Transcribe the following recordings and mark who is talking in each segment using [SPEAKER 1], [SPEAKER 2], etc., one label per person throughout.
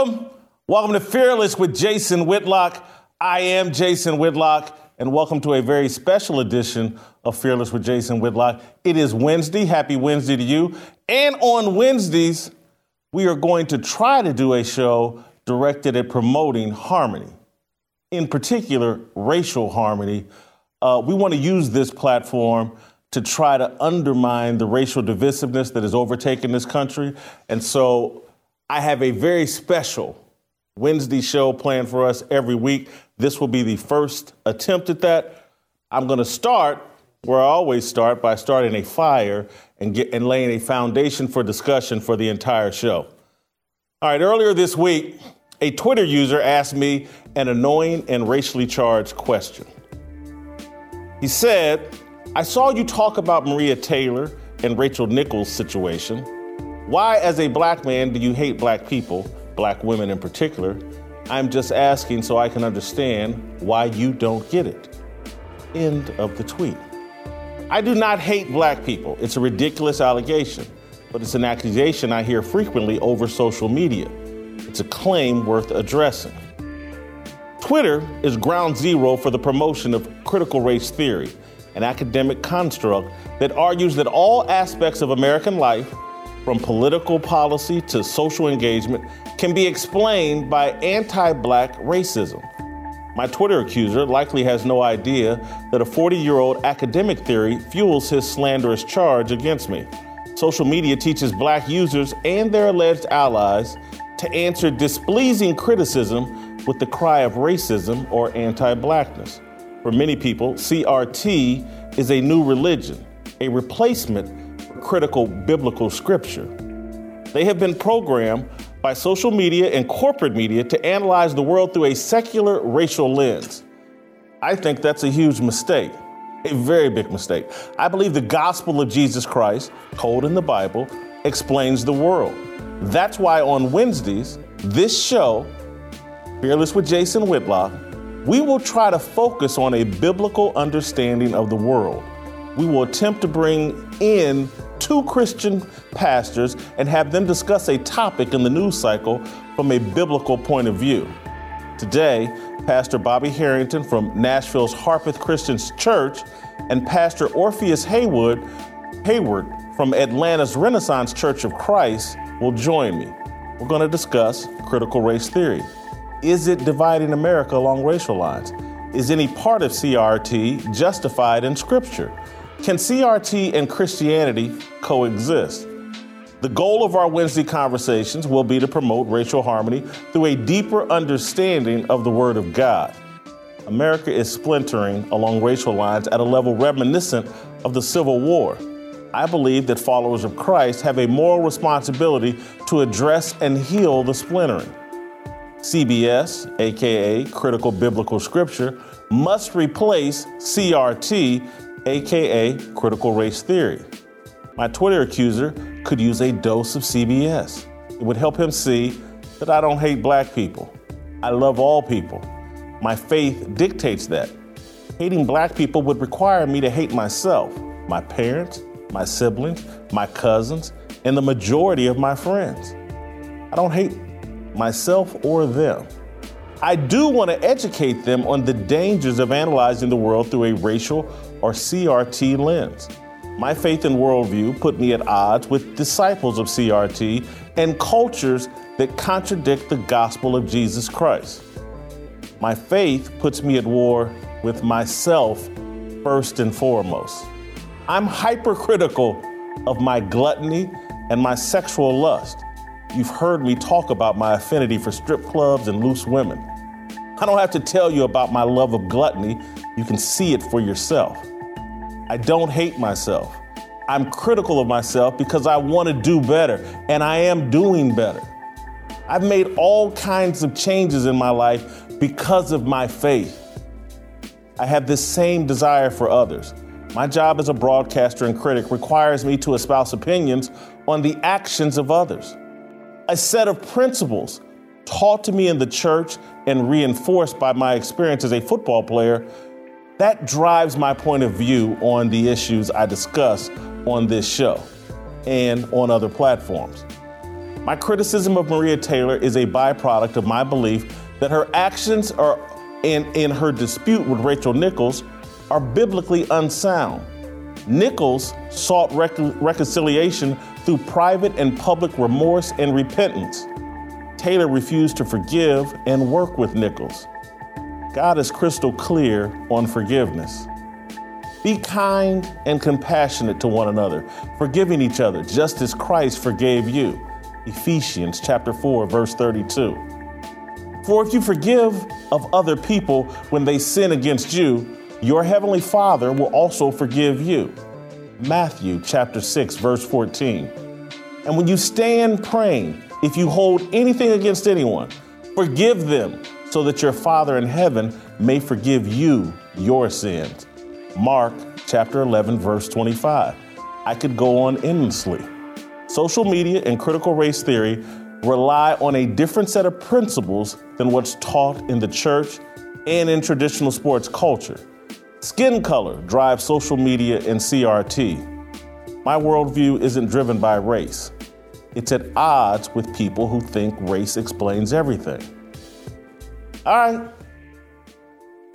[SPEAKER 1] Welcome. Welcome to Fearless with Jason Whitlock. I am Jason Whitlock, and welcome to a very special edition of Fearless with Jason Whitlock. It is Wednesday. Happy Wednesday to you. And on Wednesdays, we are going to try to do a show directed at promoting harmony, in particular, racial harmony. Uh, we want to use this platform to try to undermine the racial divisiveness that has overtaken this country. And so I have a very special Wednesday show planned for us every week. This will be the first attempt at that. I'm going to start where I always start by starting a fire and, get, and laying a foundation for discussion for the entire show. All right, earlier this week, a Twitter user asked me an annoying and racially charged question. He said, I saw you talk about Maria Taylor and Rachel Nichols' situation. Why, as a black man, do you hate black people, black women in particular? I'm just asking so I can understand why you don't get it. End of the tweet. I do not hate black people. It's a ridiculous allegation, but it's an accusation I hear frequently over social media. It's a claim worth addressing. Twitter is ground zero for the promotion of critical race theory, an academic construct that argues that all aspects of American life from political policy to social engagement, can be explained by anti black racism. My Twitter accuser likely has no idea that a 40 year old academic theory fuels his slanderous charge against me. Social media teaches black users and their alleged allies to answer displeasing criticism with the cry of racism or anti blackness. For many people, CRT is a new religion, a replacement critical biblical scripture. They have been programmed by social media and corporate media to analyze the world through a secular racial lens. I think that's a huge mistake, a very big mistake. I believe the gospel of Jesus Christ, told in the Bible, explains the world. That's why on Wednesdays, this show, Fearless with Jason Whitlock, we will try to focus on a biblical understanding of the world. We will attempt to bring in two Christian pastors and have them discuss a topic in the news cycle from a biblical point of view. Today, Pastor Bobby Harrington from Nashville's Harpeth Christian Church and Pastor Orpheus Haywood, Hayward from Atlanta's Renaissance Church of Christ will join me. We're going to discuss critical race theory. Is it dividing America along racial lines? Is any part of CRT justified in Scripture? Can CRT and Christianity coexist? The goal of our Wednesday conversations will be to promote racial harmony through a deeper understanding of the Word of God. America is splintering along racial lines at a level reminiscent of the Civil War. I believe that followers of Christ have a moral responsibility to address and heal the splintering. CBS, aka Critical Biblical Scripture, must replace CRT aka critical race theory. My Twitter accuser could use a dose of CBS. It would help him see that I don't hate black people. I love all people. My faith dictates that. Hating black people would require me to hate myself, my parents, my siblings, my cousins, and the majority of my friends. I don't hate myself or them. I do want to educate them on the dangers of analyzing the world through a racial or CRT lens. My faith and worldview put me at odds with disciples of CRT and cultures that contradict the gospel of Jesus Christ. My faith puts me at war with myself first and foremost. I'm hypercritical of my gluttony and my sexual lust. You've heard me talk about my affinity for strip clubs and loose women. I don't have to tell you about my love of gluttony, you can see it for yourself. I don't hate myself. I'm critical of myself because I want to do better, and I am doing better. I've made all kinds of changes in my life because of my faith. I have this same desire for others. My job as a broadcaster and critic requires me to espouse opinions on the actions of others. A set of principles taught to me in the church and reinforced by my experience as a football player that drives my point of view on the issues I discuss on this show and on other platforms. My criticism of Maria Taylor is a byproduct of my belief that her actions are in, in her dispute with Rachel Nichols are biblically unsound. Nichols sought rec- reconciliation through private and public remorse and repentance. Taylor refused to forgive and work with Nichols. God is crystal clear on forgiveness. Be kind and compassionate to one another, forgiving each other just as Christ forgave you. Ephesians chapter 4 verse 32. For if you forgive of other people when they sin against you, your heavenly Father will also forgive you. Matthew chapter 6 verse 14. And when you stand praying, if you hold anything against anyone, forgive them so that your Father in heaven may forgive you your sins. Mark chapter 11 verse 25. I could go on endlessly. Social media and critical race theory rely on a different set of principles than what's taught in the church and in traditional sports culture. Skin color drives social media and CRT. My worldview isn't driven by race. It's at odds with people who think race explains everything. All right.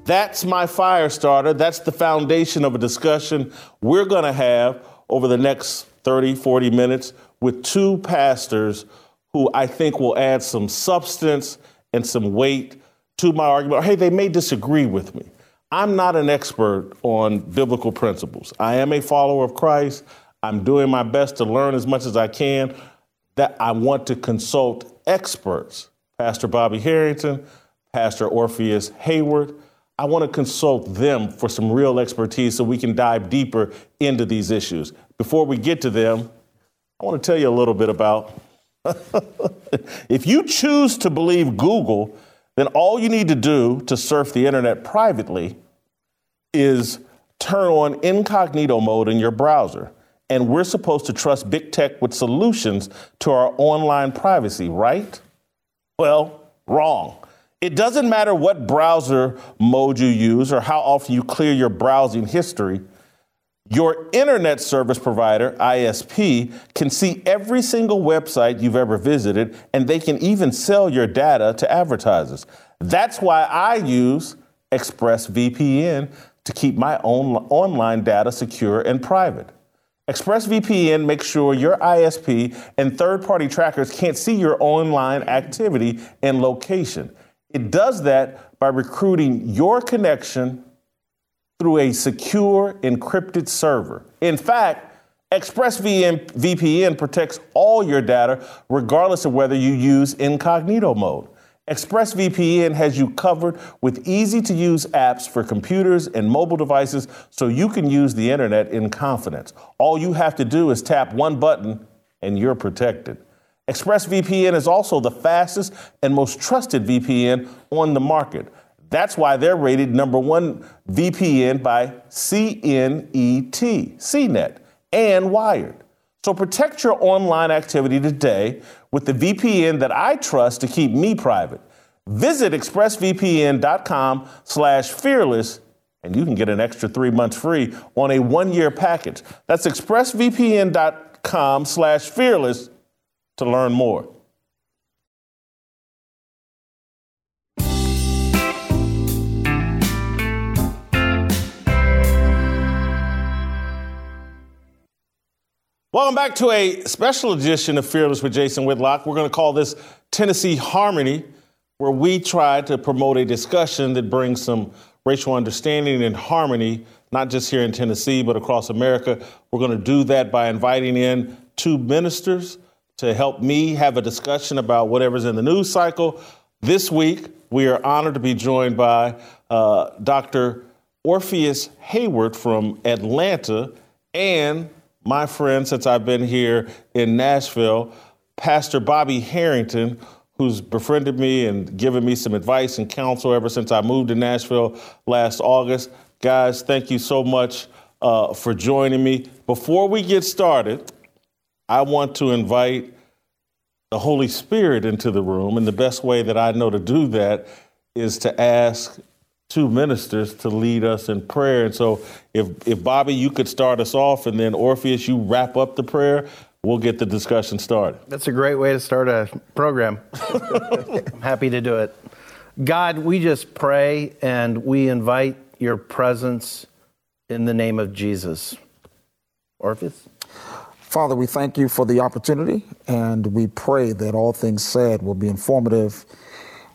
[SPEAKER 1] That's my fire starter. That's the foundation of a discussion we're going to have over the next 30, 40 minutes with two pastors who I think will add some substance and some weight to my argument. Hey, they may disagree with me. I'm not an expert on biblical principles. I am a follower of Christ. I'm doing my best to learn as much as I can. That I want to consult experts, Pastor Bobby Harrington, Pastor Orpheus Hayward. I want to consult them for some real expertise so we can dive deeper into these issues. Before we get to them, I want to tell you a little bit about if you choose to believe Google, then all you need to do to surf the internet privately is turn on incognito mode in your browser. And we're supposed to trust big tech with solutions to our online privacy, right? Well, wrong. It doesn't matter what browser mode you use or how often you clear your browsing history. Your internet service provider, ISP, can see every single website you've ever visited, and they can even sell your data to advertisers. That's why I use ExpressVPN to keep my own online data secure and private. ExpressVPN makes sure your ISP and third party trackers can't see your online activity and location. It does that by recruiting your connection through a secure encrypted server. In fact, ExpressVPN protects all your data regardless of whether you use incognito mode. ExpressVPN has you covered with easy to use apps for computers and mobile devices so you can use the internet in confidence. All you have to do is tap one button and you're protected. ExpressVPN is also the fastest and most trusted VPN on the market. That's why they're rated number one VPN by CNET, CNET, and Wired. So protect your online activity today with the VPN that I trust to keep me private. Visit expressvpn.com slash fearless and you can get an extra three months free on a one-year package. That's expressvpn.com slash fearless to learn more. Welcome back to a special edition of Fearless with Jason Whitlock. We're going to call this Tennessee Harmony, where we try to promote a discussion that brings some racial understanding and harmony, not just here in Tennessee, but across America. We're going to do that by inviting in two ministers to help me have a discussion about whatever's in the news cycle. This week, we are honored to be joined by uh, Dr. Orpheus Hayward from Atlanta and my friend since I've been here in Nashville, Pastor Bobby Harrington, who's befriended me and given me some advice and counsel ever since I moved to Nashville last August. Guys, thank you so much uh, for joining me. Before we get started, I want to invite the Holy Spirit into the room, and the best way that I know to do that is to ask two ministers to lead us in prayer. And so if, if Bobby, you could start us off and then Orpheus, you wrap up the prayer, we'll get the discussion started.
[SPEAKER 2] That's a great way to start a program. I'm happy to do it. God, we just pray and we invite your presence in the name of Jesus. Orpheus?
[SPEAKER 3] Father, we thank you for the opportunity and we pray that all things said will be informative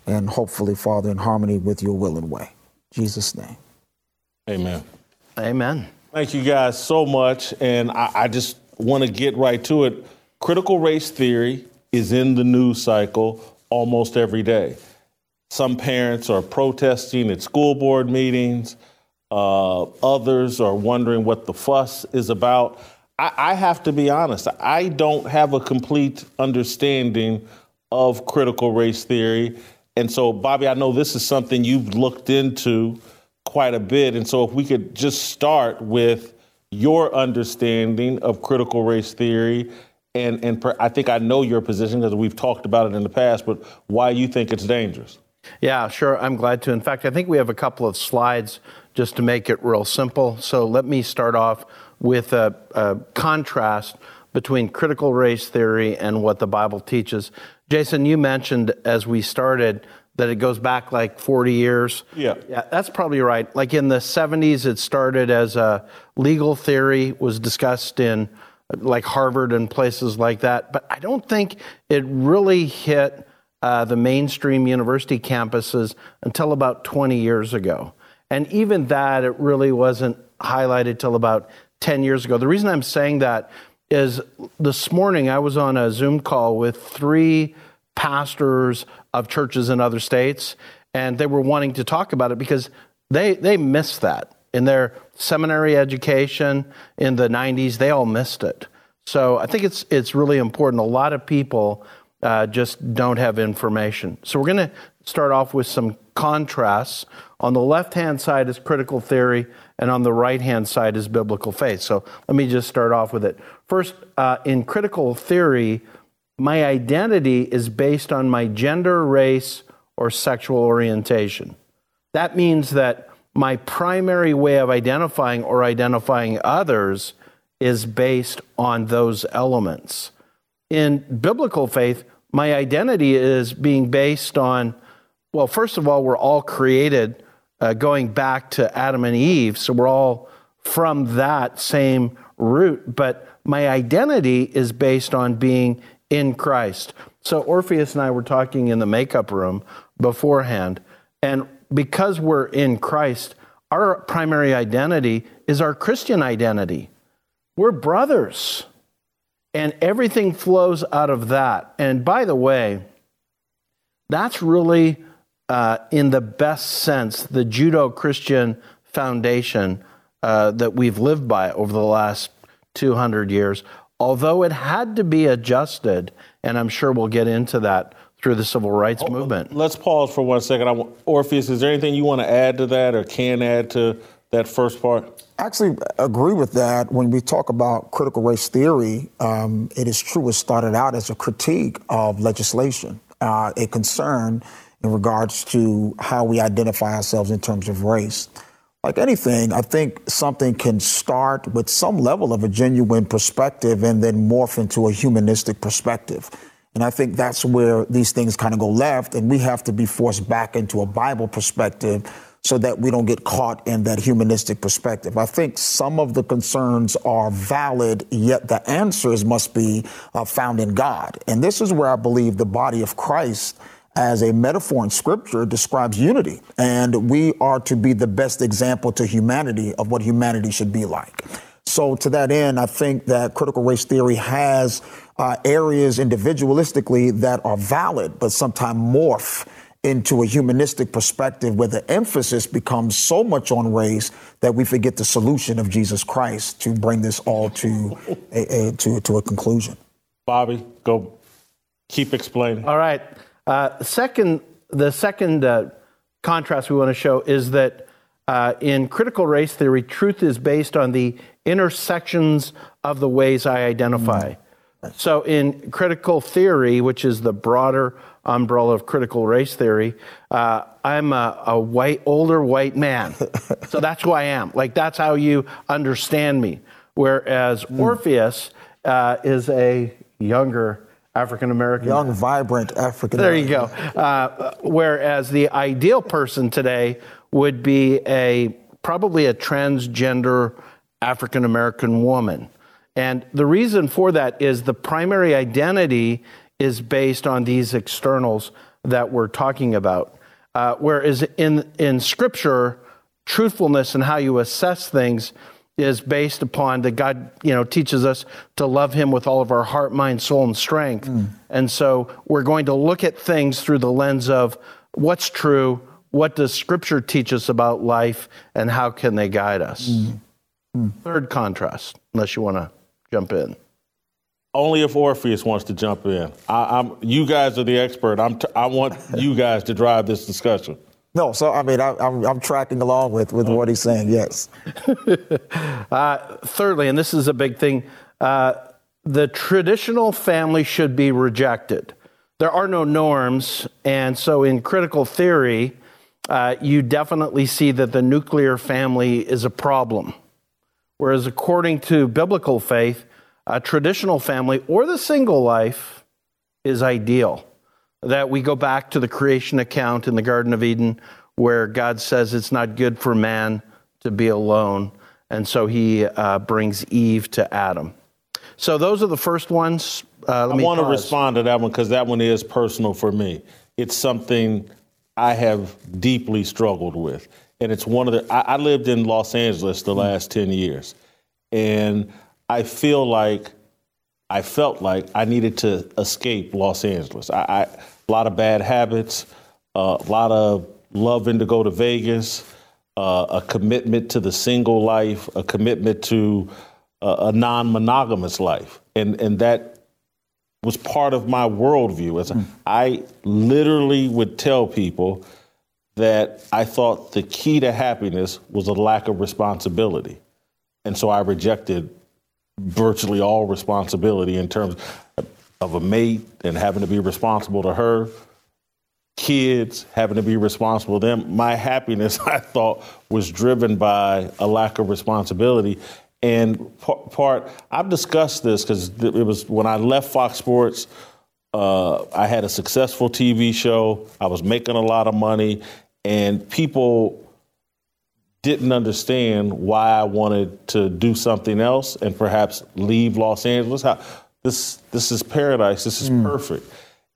[SPEAKER 3] and hopefully, Father, in harmony with your will and way. In Jesus' name.
[SPEAKER 1] Amen.
[SPEAKER 2] Amen.
[SPEAKER 1] Thank you guys so much. And I, I just want to get right to it. Critical race theory is in the news cycle almost every day. Some parents are protesting at school board meetings. Uh, others are wondering what the fuss is about. I, I have to be honest, I don't have a complete understanding of critical race theory. And so, Bobby, I know this is something you've looked into quite a bit. And so, if we could just start with your understanding of critical race theory, and, and per, I think I know your position because we've talked about it in the past, but why you think it's dangerous.
[SPEAKER 2] Yeah, sure. I'm glad to. In fact, I think we have a couple of slides just to make it real simple. So let me start off with a, a contrast between critical race theory and what the Bible teaches. Jason, you mentioned as we started that it goes back like 40 years.
[SPEAKER 1] Yeah.
[SPEAKER 2] Yeah, that's probably right. Like in the 70s, it started as a legal theory, was discussed in like Harvard and places like that. But I don't think it really hit uh, the mainstream university campuses until about 20 years ago. And even that, it really wasn't highlighted till about 10 years ago. The reason I'm saying that is this morning I was on a Zoom call with three pastors of churches in other states, and they were wanting to talk about it because they, they missed that. In their seminary education in the 90s, they all missed it. So I think it's, it's really important. A lot of people uh, just don't have information. So we're going to start off with some contrasts. On the left hand side is critical theory, and on the right hand side is biblical faith. So let me just start off with it. First, uh, in critical theory, my identity is based on my gender, race, or sexual orientation. That means that my primary way of identifying or identifying others is based on those elements. In biblical faith, my identity is being based on, well, first of all, we're all created uh, going back to Adam and Eve, so we're all from that same root, but my identity is based on being in Christ. So Orpheus and I were talking in the makeup room beforehand, and because we're in Christ, our primary identity is our Christian identity. We're brothers. And everything flows out of that. And by the way, that's really, uh, in the best sense, the Judeo Christian foundation uh, that we've lived by over the last 200 years. Although it had to be adjusted, and I'm sure we'll get into that through the civil rights oh, movement.
[SPEAKER 1] Let's pause for one second. I, Orpheus, is there anything you want to add to that or can add to that first part?
[SPEAKER 3] I actually agree with that. When we talk about critical race theory, um, it is true it started out as a critique of legislation, uh, a concern in regards to how we identify ourselves in terms of race. Like anything, I think something can start with some level of a genuine perspective and then morph into a humanistic perspective. And I think that's where these things kind of go left, and we have to be forced back into a Bible perspective so that we don't get caught in that humanistic perspective. I think some of the concerns are valid, yet the answers must be uh, found in God. And this is where I believe the body of Christ as a metaphor in scripture describes unity. And we are to be the best example to humanity of what humanity should be like. So, to that end, I think that critical race theory has uh, areas individualistically that are valid, but sometimes morph into a humanistic perspective where the emphasis becomes so much on race that we forget the solution of Jesus Christ to bring this all to a, a to, to a conclusion.
[SPEAKER 1] Bobby, go keep explaining.
[SPEAKER 2] All right. Uh, second, the second uh, contrast we want to show is that uh, in critical race theory, truth is based on the intersections of the ways I identify. Mm. So in critical theory, which is the broader umbrella of critical race theory, uh, I'm a, a, white, older white man. so that's who I am. Like that's how you understand me. Whereas mm. Orpheus uh, is a younger African American.
[SPEAKER 3] Young, vibrant African. American.
[SPEAKER 2] There you go. Uh, whereas the ideal person today would be a probably a transgender African American woman. And the reason for that is the primary identity is based on these externals that we're talking about. Uh, whereas in, in Scripture, truthfulness and how you assess things is based upon that God, you know, teaches us to love Him with all of our heart, mind, soul, and strength. Mm. And so we're going to look at things through the lens of what's true, what does Scripture teach us about life, and how can they guide us. Mm. Mm. Third contrast, unless you want to jump in.
[SPEAKER 1] Only if Orpheus wants to jump in. I, am You guys are the expert. I'm. T- I want you guys to drive this discussion.
[SPEAKER 3] No, so I mean, I, am I'm, I'm tracking along with, with what he's saying, yes.
[SPEAKER 2] uh, thirdly, and this is a big thing, uh, the traditional family should be rejected. There are no norms, and so in critical theory, uh, you definitely see that the nuclear family is a problem. Whereas according to biblical faith, a traditional family or the single life is ideal that we go back to the creation account in the Garden of Eden where God says it's not good for man to be alone. And so he uh, brings Eve to Adam. So those are the first ones.
[SPEAKER 1] Uh, I want to respond to that one because that one is personal for me. It's something I have deeply struggled with. And it's one of the, I, I lived in Los Angeles the last 10 years. And I feel like I felt like I needed to escape Los Angeles. I, I a lot of bad habits, uh, a lot of loving to go to Vegas, uh, a commitment to the single life, a commitment to uh, a non-monogamous life, and and that was part of my worldview. As mm. I literally would tell people that I thought the key to happiness was a lack of responsibility, and so I rejected virtually all responsibility in terms of a mate and having to be responsible to her, kids having to be responsible to them. My happiness, I thought, was driven by a lack of responsibility. And part, I've discussed this because it was when I left Fox Sports. Uh, I had a successful TV show. I was making a lot of money, and people didn't understand why I wanted to do something else and perhaps leave Los Angeles. How, this this is paradise. This is mm. perfect.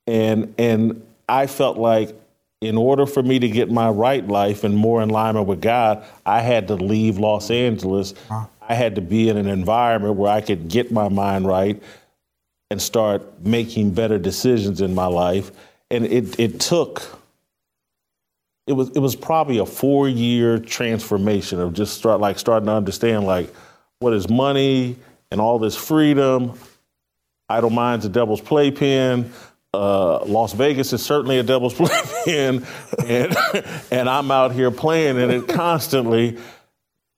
[SPEAKER 1] And and I felt like in order for me to get my right life and more in alignment with God, I had to leave Los Angeles. I had to be in an environment where I could get my mind right and start making better decisions in my life. And it it took it was it was probably a four year transformation of just start like starting to understand like what is money and all this freedom. Idle Mind's a devil's playpen. Uh, Las Vegas is certainly a devil's playpen, and and I'm out here playing in it constantly.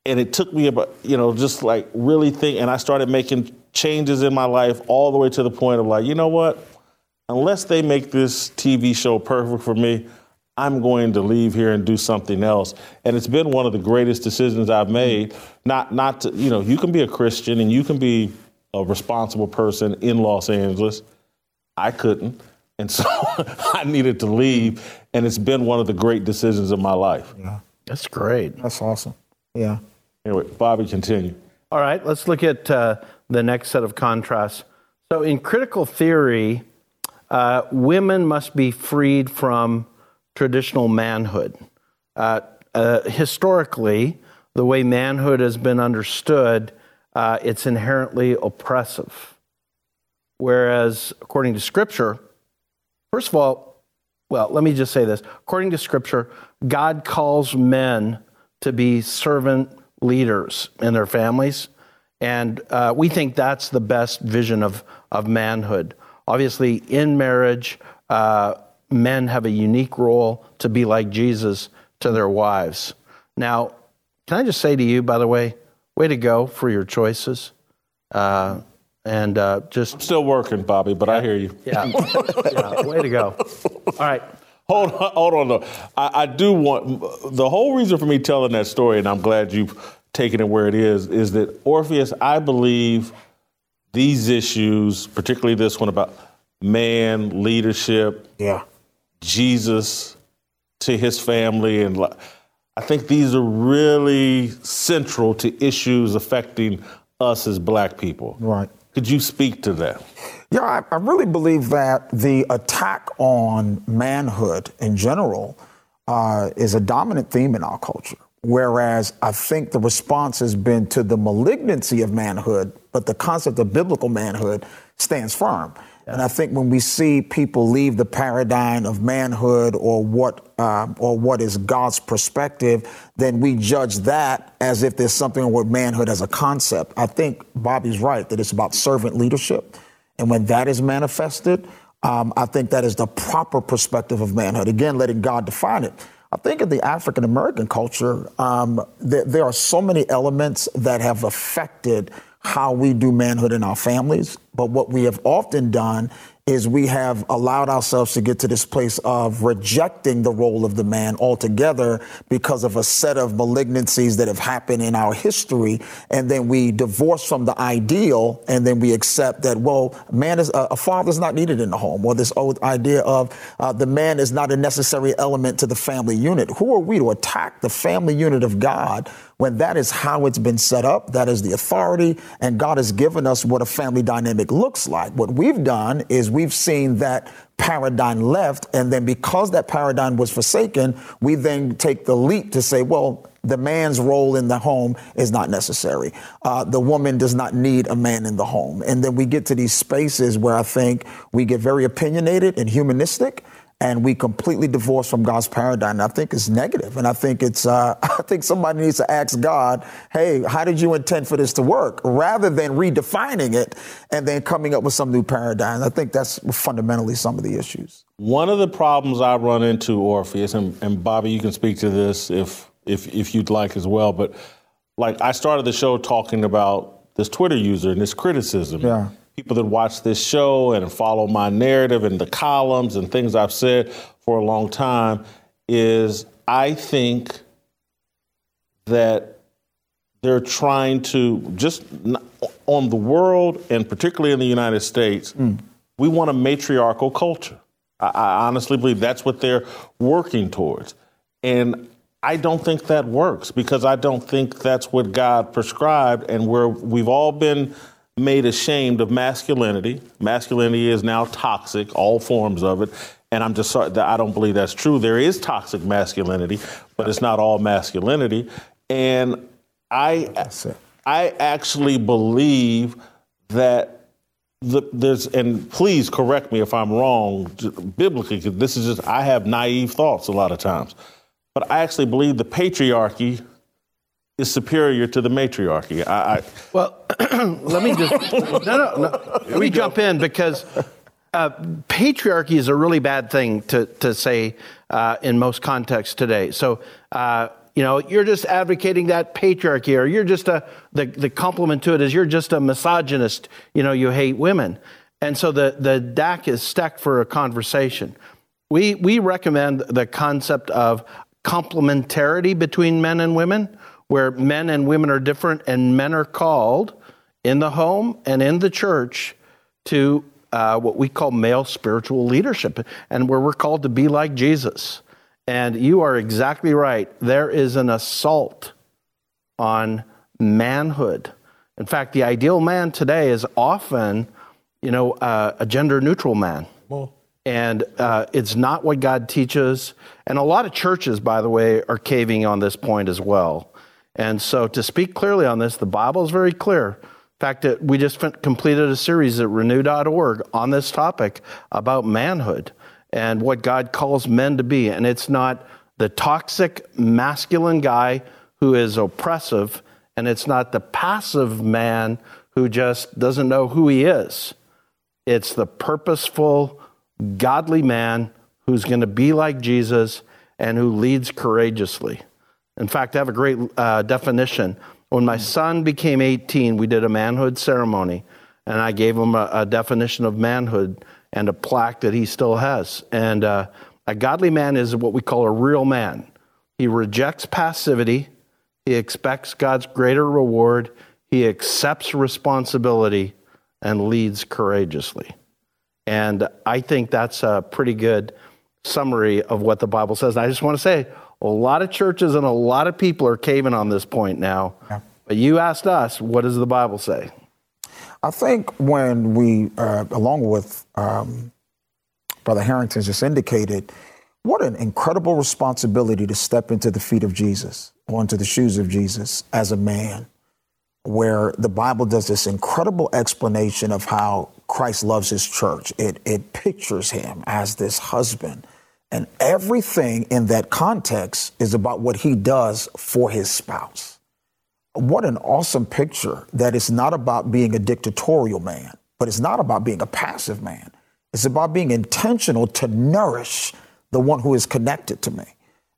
[SPEAKER 1] And it took me about you know just like really think, and I started making changes in my life all the way to the point of like you know what, unless they make this TV show perfect for me, I'm going to leave here and do something else. And it's been one of the greatest decisions I've made. Not, not to, you know, you can be a Christian and you can be a responsible person in Los Angeles. I couldn't. And so I needed to leave. And it's been one of the great decisions of my life.
[SPEAKER 2] Yeah. That's great.
[SPEAKER 3] That's awesome. Yeah.
[SPEAKER 1] Anyway, Bobby, continue.
[SPEAKER 2] All right, let's look at uh, the next set of contrasts. So, in critical theory, uh, women must be freed from traditional manhood. Uh, uh, historically, the way manhood has been understood, uh, it's inherently oppressive. Whereas, according to Scripture, first of all, well, let me just say this. According to Scripture, God calls men to be servant leaders in their families. And uh, we think that's the best vision of, of manhood. Obviously, in marriage, uh, men have a unique role to be like Jesus to their wives. Now, can I just say to you, by the way, way to go for your choices. Uh, and uh, just.
[SPEAKER 1] I'm still working, Bobby, but
[SPEAKER 2] yeah,
[SPEAKER 1] I hear you.
[SPEAKER 2] Yeah. yeah. Way to go. All right.
[SPEAKER 1] Hold on, hold on though. I, I do want the whole reason for me telling that story, and I'm glad you've taken it where it is, is that Orpheus, I believe these issues, particularly this one about man, leadership,
[SPEAKER 3] Yeah.
[SPEAKER 1] Jesus to his family, and I think these are really central to issues affecting us as black people.
[SPEAKER 3] Right.
[SPEAKER 1] Could you speak to that?
[SPEAKER 3] Yeah, I, I really believe that the attack on manhood in general uh, is a dominant theme in our culture. Whereas I think the response has been to the malignancy of manhood, but the concept of biblical manhood stands firm. And I think when we see people leave the paradigm of manhood or what um, or what is God's perspective, then we judge that as if there's something with manhood as a concept. I think Bobby's right that it's about servant leadership, and when that is manifested, um, I think that is the proper perspective of manhood. Again, letting God define it. I think in the African American culture, um, there, there are so many elements that have affected how we do manhood in our families. But what we have often done is we have allowed ourselves to get to this place of rejecting the role of the man altogether because of a set of malignancies that have happened in our history. And then we divorce from the ideal and then we accept that, well, man is uh, a father's not needed in the home or this old idea of uh, the man is not a necessary element to the family unit. Who are we to attack the family unit of God when that is how it's been set up, that is the authority, and God has given us what a family dynamic looks like. What we've done is we've seen that paradigm left, and then because that paradigm was forsaken, we then take the leap to say, well, the man's role in the home is not necessary. Uh, the woman does not need a man in the home. And then we get to these spaces where I think we get very opinionated and humanistic and we completely divorce from God's paradigm. I think it's negative, and I think it's. Uh, I think somebody needs to ask God, "Hey, how did you intend for this to work?" Rather than redefining it and then coming up with some new paradigm. I think that's fundamentally some of the issues.
[SPEAKER 1] One of the problems I run into, Orpheus, and, and Bobby, you can speak to this if if if you'd like as well. But like, I started the show talking about this Twitter user and this criticism.
[SPEAKER 3] Yeah
[SPEAKER 1] people that watch this show and follow my narrative and the columns and things I've said for a long time is I think that they're trying to just on the world and particularly in the United States, mm. we want a matriarchal culture. I, I honestly believe that's what they're working towards. And I don't think that works because I don't think that's what God prescribed and where we've all been made ashamed of masculinity. Masculinity is now toxic, all forms of it. And I'm just sorry that I don't believe that's true. There is toxic masculinity, but it's not all masculinity. And I, I actually believe that the, there's, and please correct me if I'm wrong biblically, because this is just, I have naive thoughts a lot of times. But I actually believe the patriarchy is superior to the matriarchy. I, I
[SPEAKER 2] well, let me just no, no, no. Let me jump in because uh, patriarchy is a really bad thing to to say uh, in most contexts today. So. Uh, you know, you're just advocating that patriarchy, or you're just a the the compliment to it is you're just a misogynist. You know, you hate women, and so the the deck is stacked for a conversation. We we recommend the concept of complementarity between men and women, where men and women are different, and men are called in the home and in the church to uh, what we call male spiritual leadership, and where we're called to be like Jesus. And you are exactly right. There is an assault on manhood. In fact, the ideal man today is often, you know, uh, a gender neutral man. Well. And uh, it's not what God teaches. And a lot of churches, by the way, are caving on this point as well. And so, to speak clearly on this, the Bible is very clear. In fact, we just completed a series at renew.org on this topic about manhood and what God calls men to be. And it's not the toxic masculine guy who is oppressive, and it's not the passive man who just doesn't know who he is. It's the purposeful, godly man who's going to be like Jesus and who leads courageously. In fact, I have a great uh, definition. When my son became 18, we did a manhood ceremony, and I gave him a, a definition of manhood and a plaque that he still has. And uh, a godly man is what we call a real man. He rejects passivity, he expects God's greater reward, he accepts responsibility, and leads courageously. And I think that's a pretty good summary of what the Bible says. And I just want to say a lot of churches and a lot of people are caving on this point now. Yeah. But you asked us, what does the Bible say?
[SPEAKER 3] I think when we, uh, along with um, Brother Harrington just indicated, what an incredible responsibility to step into the feet of Jesus, or into the shoes of Jesus as a man, where the Bible does this incredible explanation of how Christ loves his church. It, it pictures him as this husband. And everything in that context is about what he does for his spouse. What an awesome picture that it's not about being a dictatorial man, but it's not about being a passive man. It's about being intentional to nourish the one who is connected to me.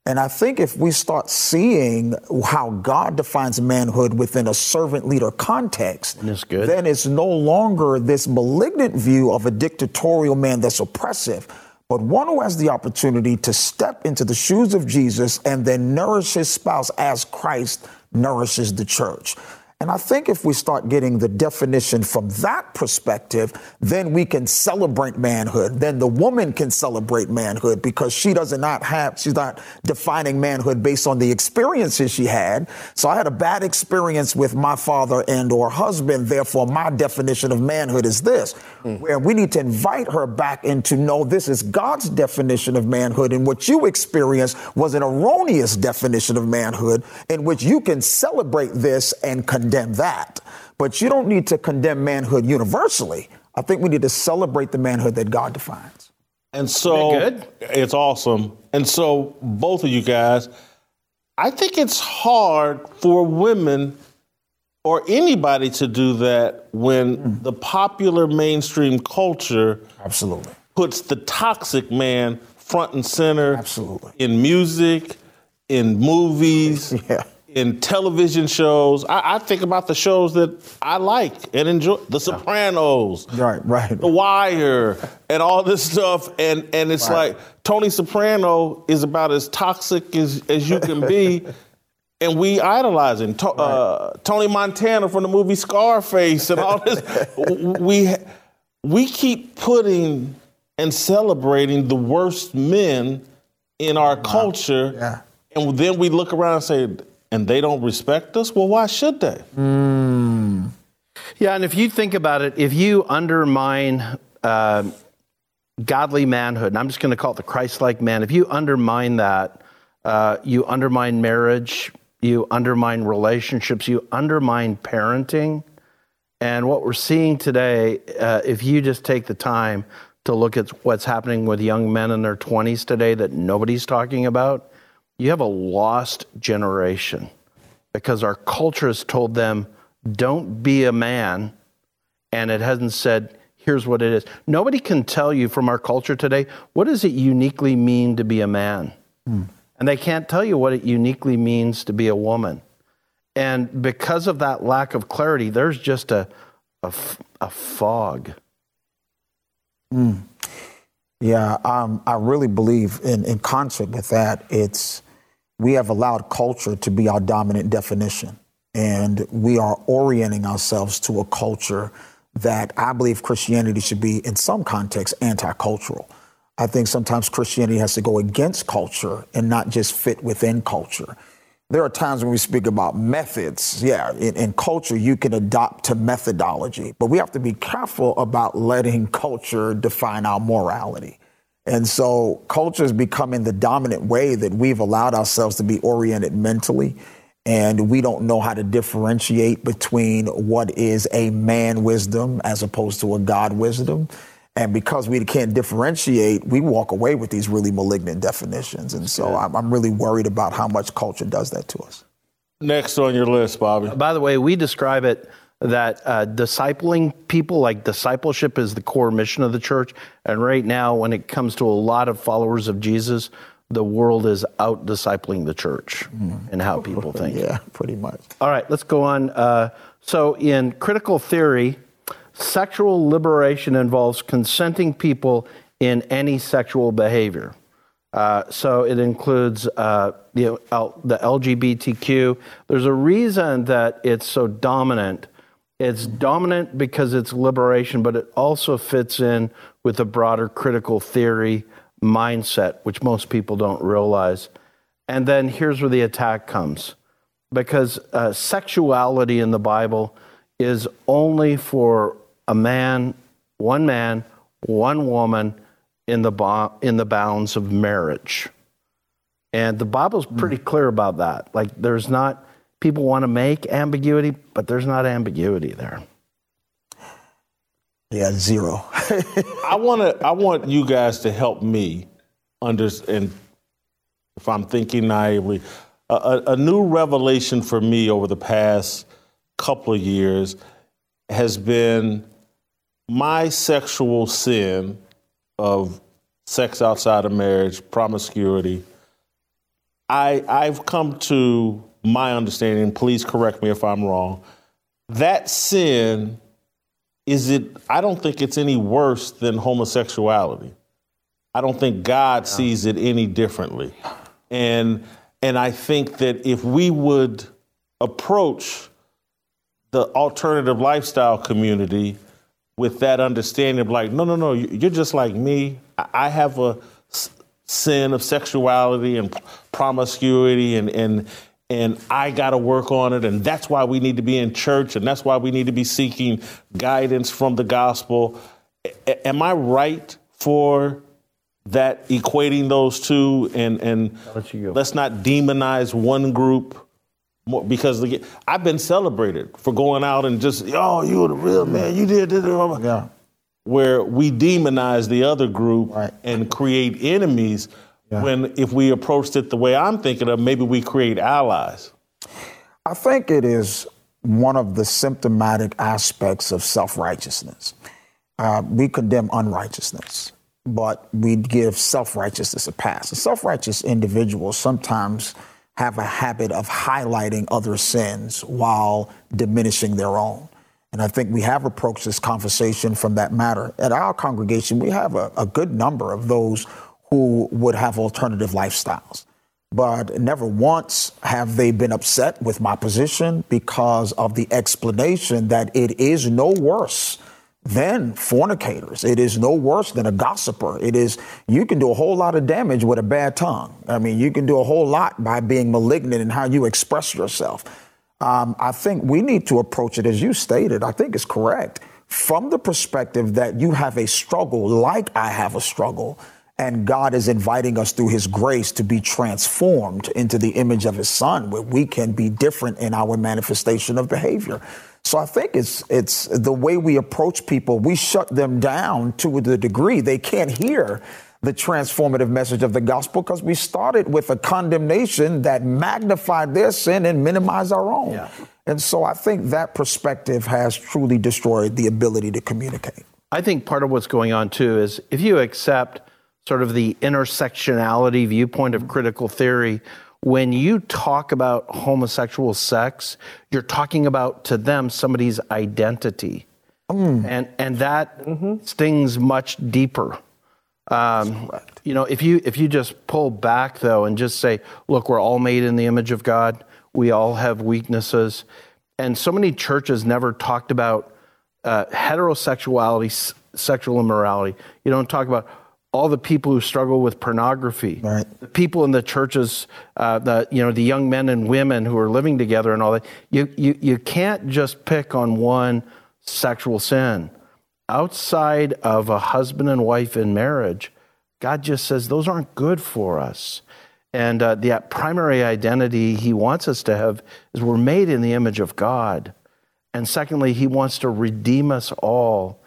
[SPEAKER 3] And I think if we start seeing how God defines manhood within a servant leader context, then it's no longer this malignant view of a dictatorial man that's oppressive, but one who has the opportunity to step into the shoes of Jesus and then nourish his spouse as Christ nourishes the church. And I think if we start getting the definition from that perspective, then we can celebrate manhood. Then the woman can celebrate manhood because she does not have, she's not defining manhood based on the experiences she had. So I had a bad experience with my father and or husband. Therefore, my definition of manhood is this, mm. where we need to invite her back into no, this is God's definition of manhood. And what you experienced was an erroneous definition of manhood in which you can celebrate this and condemn condemn that. But you don't need to condemn manhood universally. I think we need to celebrate the manhood that God defines.
[SPEAKER 1] And so it's awesome. And so both of you guys, I think it's hard for women or anybody to do that when mm. the popular mainstream culture
[SPEAKER 3] absolutely
[SPEAKER 1] puts the toxic man front and center
[SPEAKER 3] absolutely
[SPEAKER 1] in music, in movies,
[SPEAKER 3] yeah
[SPEAKER 1] in television shows. I, I, think about the shows that I like and enjoy. The Sopranos,
[SPEAKER 3] right, right,
[SPEAKER 1] The Wire, and all this stuff. And and it's right. like Tony Soprano is about as toxic as as you can be. and we idolize him. To, uh, Tony Montana from the movie Scarface and all this. we we keep putting and celebrating the worst men in our wow. culture.
[SPEAKER 3] Yeah.
[SPEAKER 1] And then we look around and say, and they don't respect us, well, why should they?
[SPEAKER 2] Mm. Yeah, and if you think about it, if you undermine uh, godly manhood, and I'm just going to call it the Christ like man, if you undermine that, uh, you undermine marriage, you undermine relationships, you undermine parenting. And what we're seeing today, uh, if you just take the time to look at what's happening with young men in their 20s today that nobody's talking about, you have a lost generation because our culture has told them, don't be a man, and it hasn't said, here's what it is. Nobody can tell you from our culture today, what does it uniquely mean to be a man? Mm. And they can't tell you what it uniquely means to be a woman. And because of that lack of clarity, there's just a, a, a fog.
[SPEAKER 3] Mm. Yeah, um, I really believe in, in concert with that. It's we have allowed culture to be our dominant definition. And we are orienting ourselves to a culture that I believe Christianity should be, in some context, anti cultural. I think sometimes Christianity has to go against culture and not just fit within culture. There are times when we speak about methods. Yeah, in, in, culture, you can adopt to methodology, but we have to be careful about letting culture define our morality. And so culture is becoming the dominant way that we've allowed ourselves to be oriented mentally. And we don't know how to differentiate between what is a man wisdom as opposed to a God wisdom. And because we can't differentiate, we walk away with these really malignant definitions. And so I'm, I'm really worried about how much culture does that to us.
[SPEAKER 1] Next on your list, Bobby.
[SPEAKER 2] By the way, we describe it that uh, discipling people, like discipleship, is the core mission of the church. And right now, when it comes to a lot of followers of Jesus, the world is out discipling the church mm. and how people think.
[SPEAKER 3] yeah, pretty much.
[SPEAKER 2] All right, let's go on. Uh, so, in critical theory, sexual liberation involves consenting people in any sexual behavior. Uh, so it includes uh, you know, L- the LGBTQ. There's a reason that it's so dominant It's dominant because it's liberation, but it also fits in with a broader critical theory mindset, which most people don't realize. And then here's where the attack comes because uh, sexuality in the Bible is only for a man, one man, one woman in the, bo- in the bounds of marriage. And the Bible's pretty clear about that. Like, there's not, people want to make ambiguity, but there's not ambiguity there.
[SPEAKER 3] Yeah, zero.
[SPEAKER 1] I want to. I want you guys to help me understand. If I'm thinking naively, a, a, a new revelation for me over the past couple of years has been my sexual sin of sex outside of marriage, promiscuity. I I've come to my understanding. Please correct me if I'm wrong. That sin is it i don't think it's any worse than homosexuality i don't think god sees it any differently and and i think that if we would approach the alternative lifestyle community with that understanding of like no no no you're just like me i have a sin of sexuality and promiscuity and and and I got to work on it. And that's why we need to be in church, and that's why we need to be seeking guidance from the gospel. A- am I right for that equating those two? And and let's not demonize one group. More, because I've been celebrated for going out and just, oh, you were the real man. You did this. Yeah. Where we demonize the other group right. and create enemies yeah. When if we approached it the way I'm thinking of, maybe we create allies.
[SPEAKER 3] I think it is one of the symptomatic aspects of self righteousness. Uh, we condemn unrighteousness, but we give self righteousness a pass. Self righteous individuals sometimes have a habit of highlighting other sins while diminishing their own. And I think we have approached this conversation from that matter. At our congregation, we have a, a good number of those who would have alternative lifestyles. But never once have they been upset with my position because of the explanation that it is no worse than fornicators. It is no worse than a gossiper. It is, you can do a whole lot of damage with a bad tongue. I mean, you can do a whole lot by being malignant in how you express yourself. Um, I think we need to approach it as you stated. I think it's correct from the perspective that you have a struggle like I have a struggle and God is inviting us through his grace to be transformed into the image of his son, where we can be different in our manifestation of behavior. So I think it's it's the way we approach people. We shut them down to the degree they can't hear the transformative message of the gospel because we started with a condemnation that magnified their sin and minimized our own. Yeah. And so I think that perspective has truly destroyed the ability to communicate.
[SPEAKER 2] I think part of what's going on too is if you accept sort of the intersectionality viewpoint of critical theory, when you talk about homosexual sex, you're talking about to them somebody's identity. Mm. And, and that mm-hmm. stings much deeper. Um, you know, if you if you just pull back though and just say, look, we're all made in the image of God. We all have weaknesses, and so many churches never talked about uh, heterosexuality, s- sexual immorality. You don't talk about all the people who struggle with pornography, right. the people in the churches, uh, the you know the young men and women who are living together and all that. You you you can't just pick on one sexual sin. Outside of a husband and wife in marriage, God just says those aren't good for us. And uh, the primary identity He wants us to have is we're made in the image of God. And secondly, He wants to redeem us all